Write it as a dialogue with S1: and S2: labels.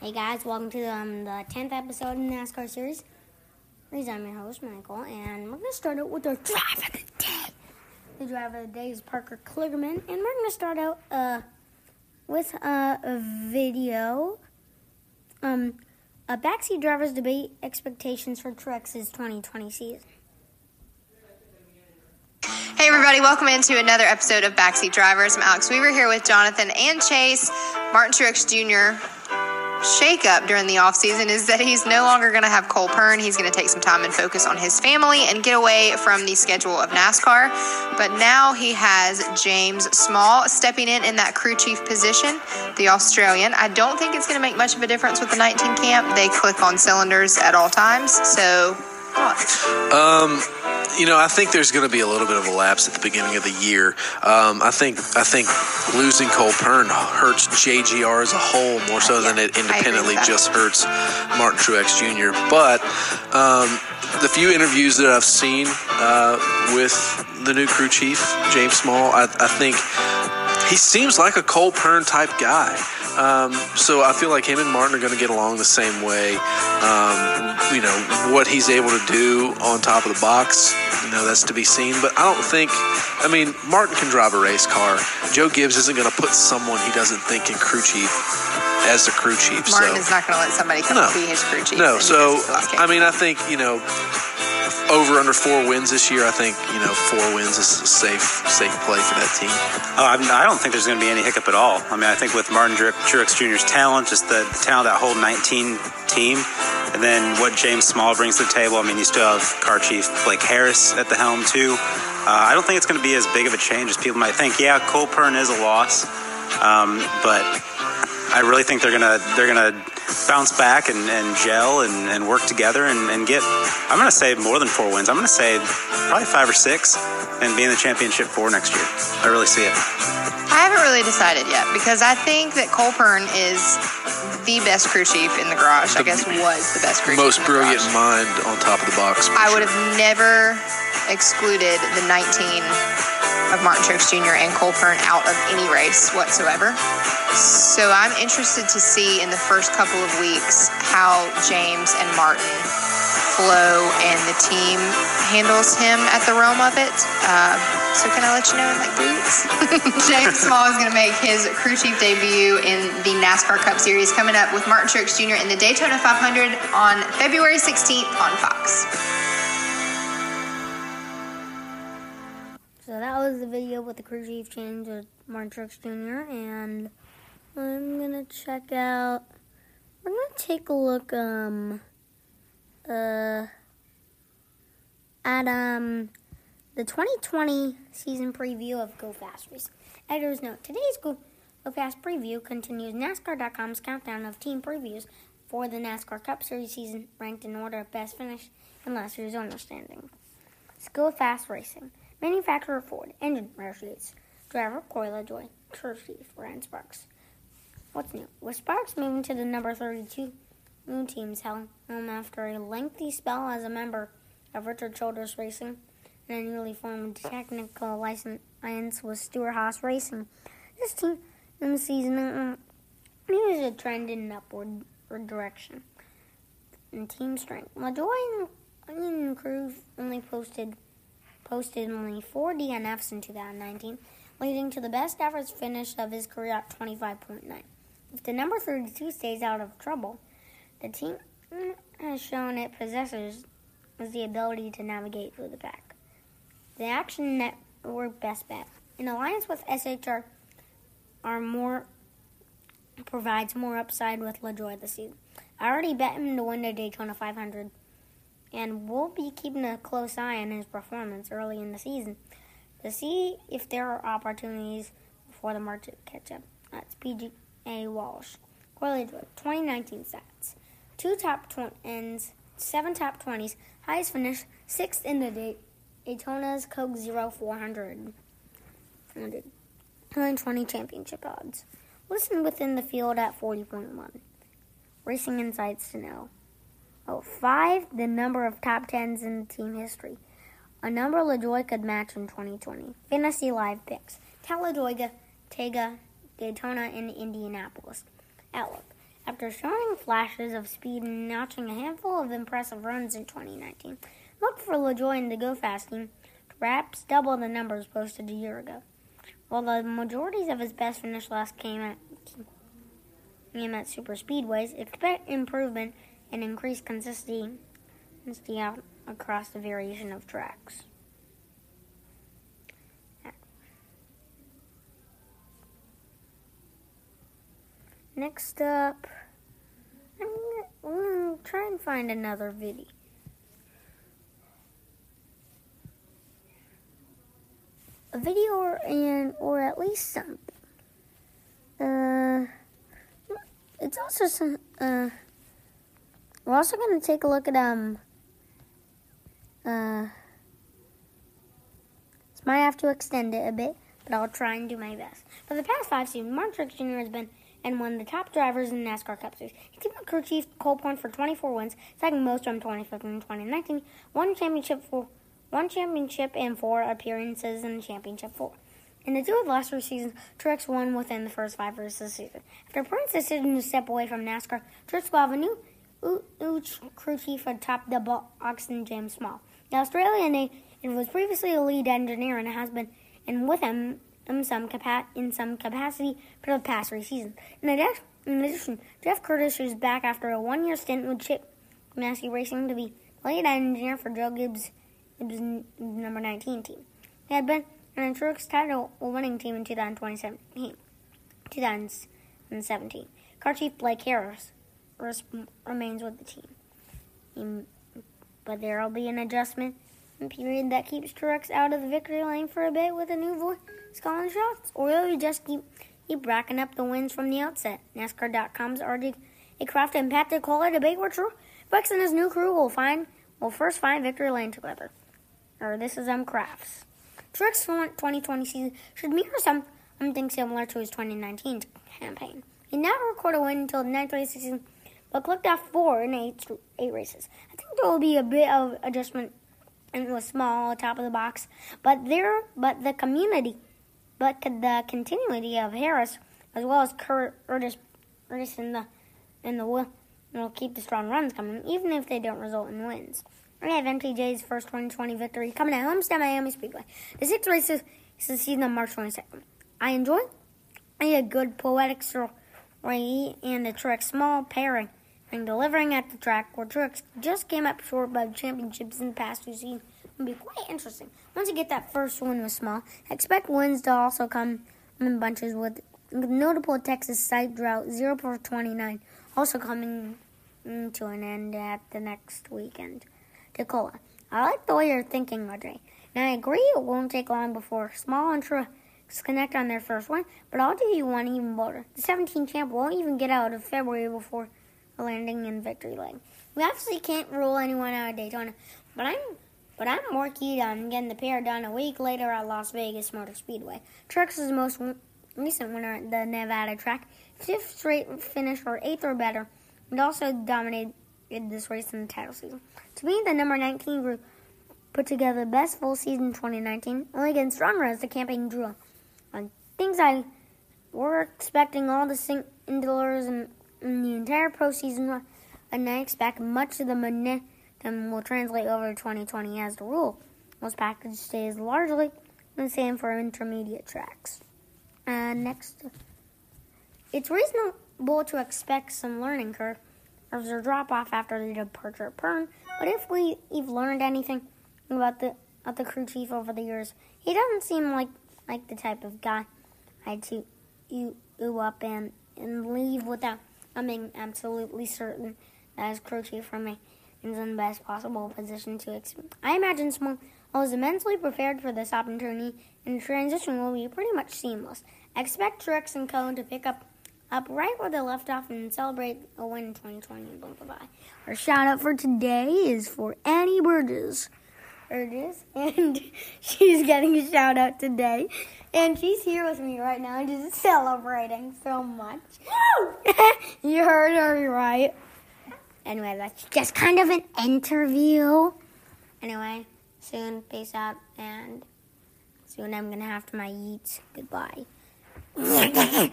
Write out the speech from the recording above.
S1: Hey guys, welcome to um, the 10th episode in the NASCAR series. I'm your host, Michael, and we're going to start out with our drive of the day. The drive of the day is Parker Kligerman, and we're going to start out uh, with uh, a video. Um, a backseat drivers debate expectations for Truex's 2020 season.
S2: Hey everybody, welcome into another episode of Backseat Drivers. I'm Alex Weaver here with Jonathan and Chase. Martin Truex Jr. shakeup during the offseason is that he's no longer going to have Cole Pearn. He's going to take some time and focus on his family and get away from the schedule of NASCAR. But now he has James Small stepping in in that crew chief position, the Australian. I don't think it's going to make much of a difference with the 19 camp. They click on cylinders at all times. So, thoughts?
S3: Um, you know, I think there's going to be a little bit of a lapse at the beginning of the year. Um, I think I think losing Cole Pearn hurts JGR as a whole more so than it independently just hurts Martin Truex Jr. But um, the few interviews that I've seen uh, with the new crew chief James Small, I, I think he seems like a Cole Pearn type guy. Um, so I feel like him and Martin are going to get along the same way. Um, you know what he's able to do on top of the box. You know that's to be seen. But I don't think. I mean, Martin can drive a race car. Joe Gibbs isn't going to put someone he doesn't think can crew chief as the crew chief.
S2: Martin
S3: so.
S2: is not going to let somebody come
S3: No.
S2: be his crew chief.
S3: No, so
S2: he does it
S3: I mean, I think you know, over under four wins this year. I think you know four wins is a safe safe play for that team.
S4: Oh, I'm, I don't think there's going to be any hiccup at all. I mean, I think with Martin Truex Jr.'s talent, just the, the talent that whole 19 team, and then what James Small brings to the table. I mean, you still have car chief Blake Harris at the helm too. Uh, I don't think it's going to be as big of a change as people might think. Yeah, Cole Pearn is a loss, um, but I really think they're gonna they're gonna bounce back and, and gel and, and work together and, and get. I'm gonna say more than four wins. I'm gonna say probably five or six, and be in the championship four next year. I really see it.
S2: I haven't really decided yet because I think that Cole Pearn is the best crew chief in the garage. I guess was the best crew
S3: Most
S2: chief in the
S3: brilliant
S2: garage.
S3: mind on top of the box. for
S2: I would have never excluded the 19 of Martin Truex Jr. and Cole Pearn out of any race whatsoever. So I'm interested to see in the first couple of weeks how James and Martin flow and the team handles him at the realm of it. Uh, so can I let you know in like three weeks? James Small is going to make his crew chief debut in the NASCAR Cup Series coming up with Martin Truex Jr. in the Daytona 500 on February 16th on Fox.
S1: That was the video with the crew change with Martin Truex Jr. And I'm gonna check out. We're gonna take a look um uh at um the 2020 season preview of Go Fast Racing. Editor's note: Today's Go, Go Fast preview continues NASCAR.com's countdown of team previews for the NASCAR Cup Series season, ranked in order of best finish and last year's owner standing. Let's go fast racing. Manufacturer Ford. Engine Mercedes. Driver Corey LaJoie. Chief Ryan Sparks. What's new? With Sparks moving to the number 32 new team's helm after a lengthy spell as a member of Richard Childress Racing and a newly formed technical license with Stewart-Haas Racing. This team in the season uh, news a trend in an upward direction And team strength. And, and crew only posted posted only four DNFs in 2019, leading to the best ever finish of his career at 25.9. If the number 32 stays out of trouble, the team has shown it possesses the ability to navigate through the pack. The Action Network Best Bet, in alliance with SHR, are more provides more upside with LaJoie this season. I already bet him to win the Daytona 500 and we'll be keeping a close eye on his performance early in the season to see if there are opportunities before the market catch up. That's PGA Walsh. Corey LaJoie, 2019 stats. Two top 20s, seven top 20s, highest finish, sixth in the Day- Daytona's Coke Zero 400. 2020 championship odds. Listen within the field at 40.1. Racing Insights to know. Oh, five, the number of top tens in team history. A number LaJoie could match in 2020. Fantasy Live picks. Talladega, Tega, Daytona, and Indianapolis. Outlook. after showing flashes of speed and notching a handful of impressive runs in 2019. Look for LaJoie and the Go Fast team to perhaps double the numbers posted a year ago. While the majorities of his best finish last came at came at super speedways, expect improvement and increase consistency across the variation of tracks. Next up, I'm gonna, I'm gonna try and find another video. A video or, and or at least something. Uh, it's also some. Uh, we're also gonna take a look at um. Uh, might have to extend it a bit, but I'll try and do my best. For the past five seasons, Martin Truex Jr. has been and of the top drivers in NASCAR Cup Series. He with crew chief Cole Point for 24 wins, second most from 2015 and 2019, one championship for one championship and four appearances in the championship four. In the two of the last three seasons, Truex won within the first five races of the season. After Point's decision to step away from NASCAR, Truex will have a new, crew chief atop the box in James Small. The Australian native was previously a lead engineer and has been, and with him in some, capa- in some capacity for the past three seasons. In addition, in addition Jeff Curtis is back after a one-year stint with Chip Ganassi Racing to be lead engineer for Joe Gibbs' Gibbs' number 19 team. He had been on a Truex title winning team in 2017. 2017. Car chief Blake Harris remains with the team. But there will be an adjustment period that keeps Truex out of the victory lane for a bit with a new voice calling shots, or will he just keep keep racking up the wins from the outset? NASCAR.com's RJ a Kraft and Patrick Kohler debate were true. Bucks and his new crew will find will first find victory lane together. Or this is M Crafts. Truex 2020 season should mirror some something similar to his 2019 campaign. He never recorded a win until the race season, but clicked off four in eight, eight races. I think there will be a bit of adjustment and was small top of the box, but there, but the community, but the continuity of Harris as well as Curtis, Curtis in the in the will will keep the strong runs coming, even if they don't result in wins. We have MTJ's first 2020 victory coming at Homestead Miami Speedway. The sixth race is the season on March 22nd. I enjoy a good poetic story and the Truex small pairing and delivering at the track where Truex just came up short by the championships in the past two seasons would be quite interesting. Once you get that first win with small, expect wins to also come in bunches with notable Texas site drought 0 for 29 also coming to an end at the next weekend. DeCola. I like the way you're thinking, RJ. Now I agree it won't take long before Small and Truex connect on their first win, but I'll do you one even better. The 17 champ won't even get out of February before landing in victory lane. We obviously can't rule anyone out of Daytona, but I'm but I'm more keyed on getting the pair done a week later at Las Vegas Motor Speedway. Truex is the most recent winner at the Nevada track, fifth straight finish or eighth or better, and also dominated this race in the title season. To me, the number 19 group put together the best full season 2019, only getting stronger as the campaign drew on. Things I were expecting all the Sindlers and in the entire postseason, and I expect much of the momentum will translate over to 2020 as the rule. Most package stays largely the same for intermediate tracks. Uh, next, it's reasonable to expect some learning curve as a drop off after the departure of Pearn, but if we've learned anything about the about the crew chief over the years, he doesn't seem like like the type of guy I'd to you up and and leave without I'm absolutely certain that his crew chief remains in the best possible position to experience. I imagine Small is immensely prepared for this opportunity, and the transition will be pretty much seamless. expect Truex and Cohen to pick up up right where they left off and celebrate a win in 2020. Bye bye. Our shout out for today is for Annie Burgess. And she's getting a shout out today. And she's here with me right now, and just celebrating so much. you heard her right. Anyway, that's just kind of an interview. Anyway, soon, peace out, and soon I'm gonna have to my eats. Goodbye.